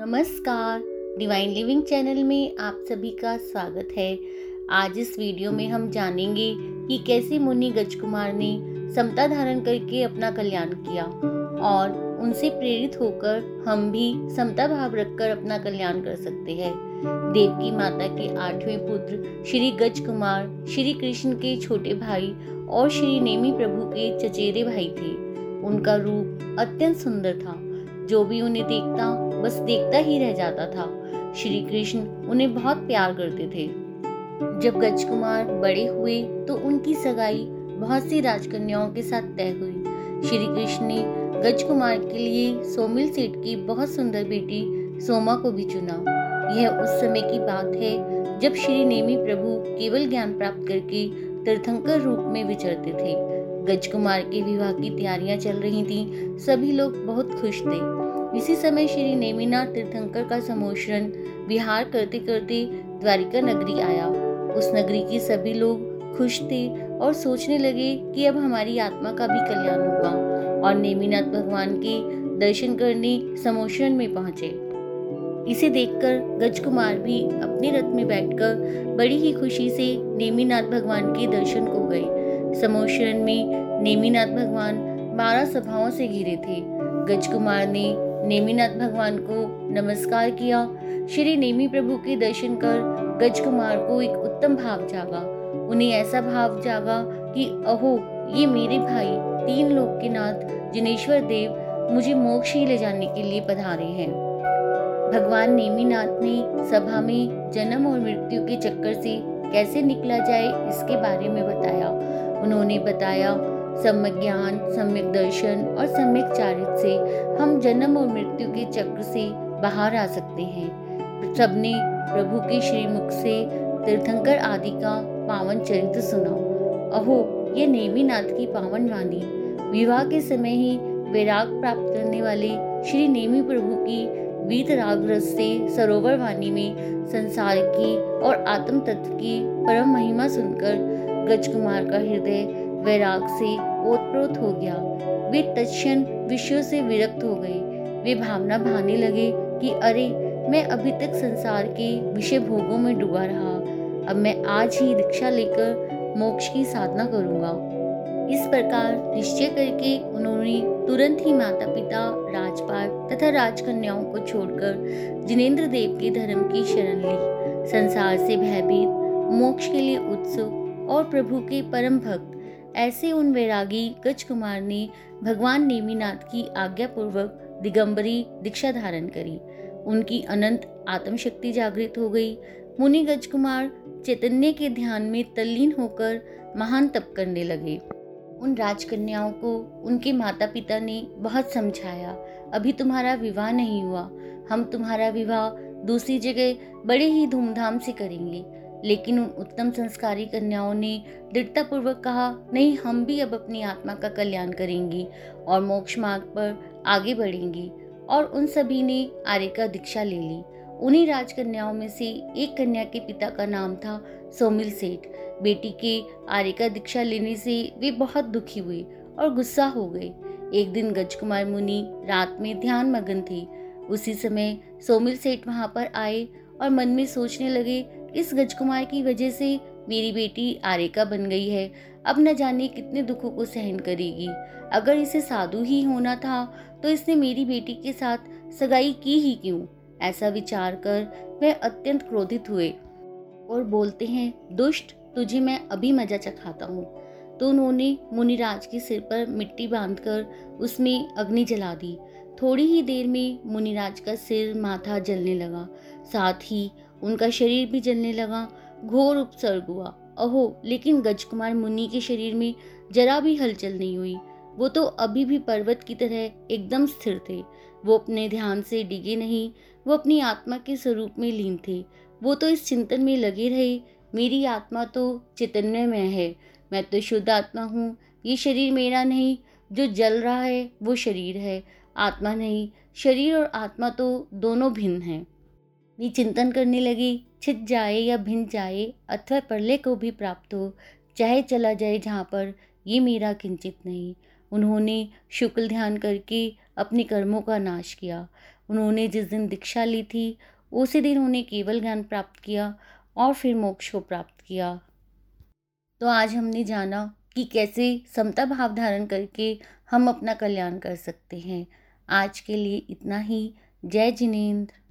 नमस्कार। Divine living channel में आप सभी का स्वागत है। आज इस वीडियो में हम जानेंगे कि कैसे मुनि गजकुमार ने समता धारण करके अपना कल्याण किया और उनसे प्रेरित होकर हम भी समता भाव रखकर अपना कल्याण कर सकते हैं। देवकी माता के आठवें पुत्र श्री गज कुमार श्री कृष्ण के छोटे भाई और श्री नेमी प्रभु के चचेरे भाई थे। उनका रूप अत्यंत सुंदर था। जो भी उन्हें देखता बस देखता ही रह जाता था। श्री कृष्ण उन्हें बहुत प्यार करते थे। जब गज कुमार बड़े हुए तो उनकी सगाई बहुत सी राजकन्याओं के साथ तय हुई। श्री कृष्ण ने गज कुमार के लिए सोमिल सेठ की बहुत सुंदर बेटी सोमा को भी चुना। यह उस समय की बात है जब श्री नेमी प्रभु केवल ज्ञान प्राप्त करके तीर्थंकर रूप में विचरते थे। गज कुमार के विवाह की तैयारियाँ चल रही थीं, सभी लोग बहुत खुश थे। इसी समय श्री नेमिनाथ तीर्थंकर का समोषण विहार करते करते द्वारिका नगरी आया। उस नगरी के सभी लोग खुश थे और सोचने लगे कि अब हमारी आत्मा का भी कल्याण होगा और नेमिनाथ भगवान के दर्शन करने समोषण में पहुँचे। इसे देखकर गजकुमार भी अपने रथ में बैठकर बड़ी ही खुशी से नेमिनाथ भगवान के दर्शन को गए। समोषण में नेमिनाथ भगवान बारह सभाओं से घिरे थे। गजकुमार ने नेमीनाथ भगवान को नमस्कार किया। श्री नेमी प्रभु के दर्शन कर गज कुमार को एक उत्तम भाव जागा। उन्हें ऐसा भाव जागा कि, अहो, ये मेरे भाई तीन लोक के नाथ जिनेश्वर देव मुझे मोक्ष ही ले जाने के लिए पधारे हैं। भगवान नेमीनाथ ने सभा में जन्म और मृत्यु के चक्कर से कैसे निकला जाए इसके बारे में बताया। उन्होंने बताया सम्यक ज्ञान, सम्यक दर्शन और सम्यक चारित्र से हम जन्म और मृत्यु के चक्र से बाहर आ सकते हैं। सबने प्रभु के श्रीमुख से तीर्थंकर आदि का पावन चरित्र सुना। अहो, ये नेमीनाथ की पावन वाणी। विवाह के समय ही वैराग प्राप्त करने वाले श्री नेमी प्रभु की वीत राग रस से सरोवर वाणी में संसार की और आत्म तत्व की परम महिमा सुनकर गजकुमार का हृदय वैराग से ओतप्रोत हो गया। वे तत्क्षण विषयों से विरक्त हो गए। वे भावना भाने लगे कि, अरे, मैं अभी तक संसार के विषय भोगों में डूबा रहा। अब मैं आज ही दीक्षा लेकर मोक्ष की साधना करूँगा। इस प्रकार निश्चय करके उन्होंने तुरंत ही माता पिता राजपाट तथा राजकन्याओं को छोड़कर जिनेन्द्र देव के धर्म की शरण ली। संसार से भयभीत, मोक्ष के लिए उत्सुक और प्रभु के परम भक्त ऐसे उन वैरागी गज कुमार ने भगवान नेमीनाथ की आज्ञा पूर्वक दिगंबरी दीक्षा धारण करी। उनकी अनंत आत्मशक्ति जागृत हो गई। मुनि गज कुमार चैतन्य के ध्यान में तल्लीन होकर महान तप करने लगे। उन राजकन्याओं को उनके माता पिता ने बहुत समझाया, अभी तुम्हारा विवाह नहीं हुआ। हम तुम्हारा विवाह दूसरी जगह बड़े ही धूमधाम से करेंगे। लेकिन उन उत्तम संस्कारी कन्याओं ने दृढ़तापूर्वक कहा, नहीं, हम भी अब अपनी आत्मा का कल्याण करेंगी और मोक्ष मार्ग पर आगे बढ़ेंगी। और उन सभी ने आर्य का दीक्षा ले ली। उन्हीं राजकन्याओं में से एक कन्या के पिता का नाम था सोमिल सेठ। बेटी के आर्य का दीक्षा लेने से वे बहुत दुखी हुए और गुस्सा हो गए। एक दिन गजकुमार मुनि रात में ध्यान मगन थे। उसी समय सोमिल सेठ वहाँ पर आए और मन में सोचने लगे इस गजकुमार की वजह से मेरी बेटी आरेका बन गई है। अब न जाने कितने दुखों को सहन करेगी। अगर इसे साधु ही होना था तो इसने मेरी बेटी के साथ सगाई की ही क्यों? ऐसा विचार कर वह अत्यंत क्रोधित हुए और बोलते हैं, दुष्ट, तुझे मैं अभी मज़ा चखाता हूँ। तो उन्होंने मुनिराज के सिर पर मिट्टी बांधकर उसमें अग्नि जला दी। थोड़ी ही देर में मुनिराज का सिर माथा जलने लगा। साथ ही उनका शरीर भी जलने लगा, घोर उपसर्ग हुआ। अहो, लेकिन गजकुमार मुनि के शरीर में जरा भी हलचल नहीं हुई। वो तो अभी भी पर्वत की तरह एकदम स्थिर थे। वो अपने ध्यान से डिगे नहीं, वो अपनी आत्मा के स्वरूप में लीन थे। वो तो इस चिंतन में लगे रहे, मेरी आत्मा तो चैतन्य में है, मैं तो शुद्ध आत्मा हूँ। ये शरीर मेरा नहीं, जो जल रहा है, वो शरीर है। आत्मा नहीं, शरीर और आत्मा तो दोनों भिन्न हैं। भी चिंतन करने लगी। छित जाए या भिन जाए, अथवा प्रलय को भी प्राप्त हो, चाहे चला जाए जहाँ पर, ये मेरा किंचित नहीं। उन्होंने शुक्ल ध्यान करके अपने कर्मों का नाश किया। उन्होंने जिस दिन दीक्षा ली थी, उसी दिन उन्हें केवल ज्ञान प्राप्त किया और फिर मोक्ष को प्राप्त किया। तो आज हमने जाना कि कैसे समता भाव धारण करके हम अपना कल्याण कर सकते हैं। आज के लिए इतना ही। जय जिनेन्द्र।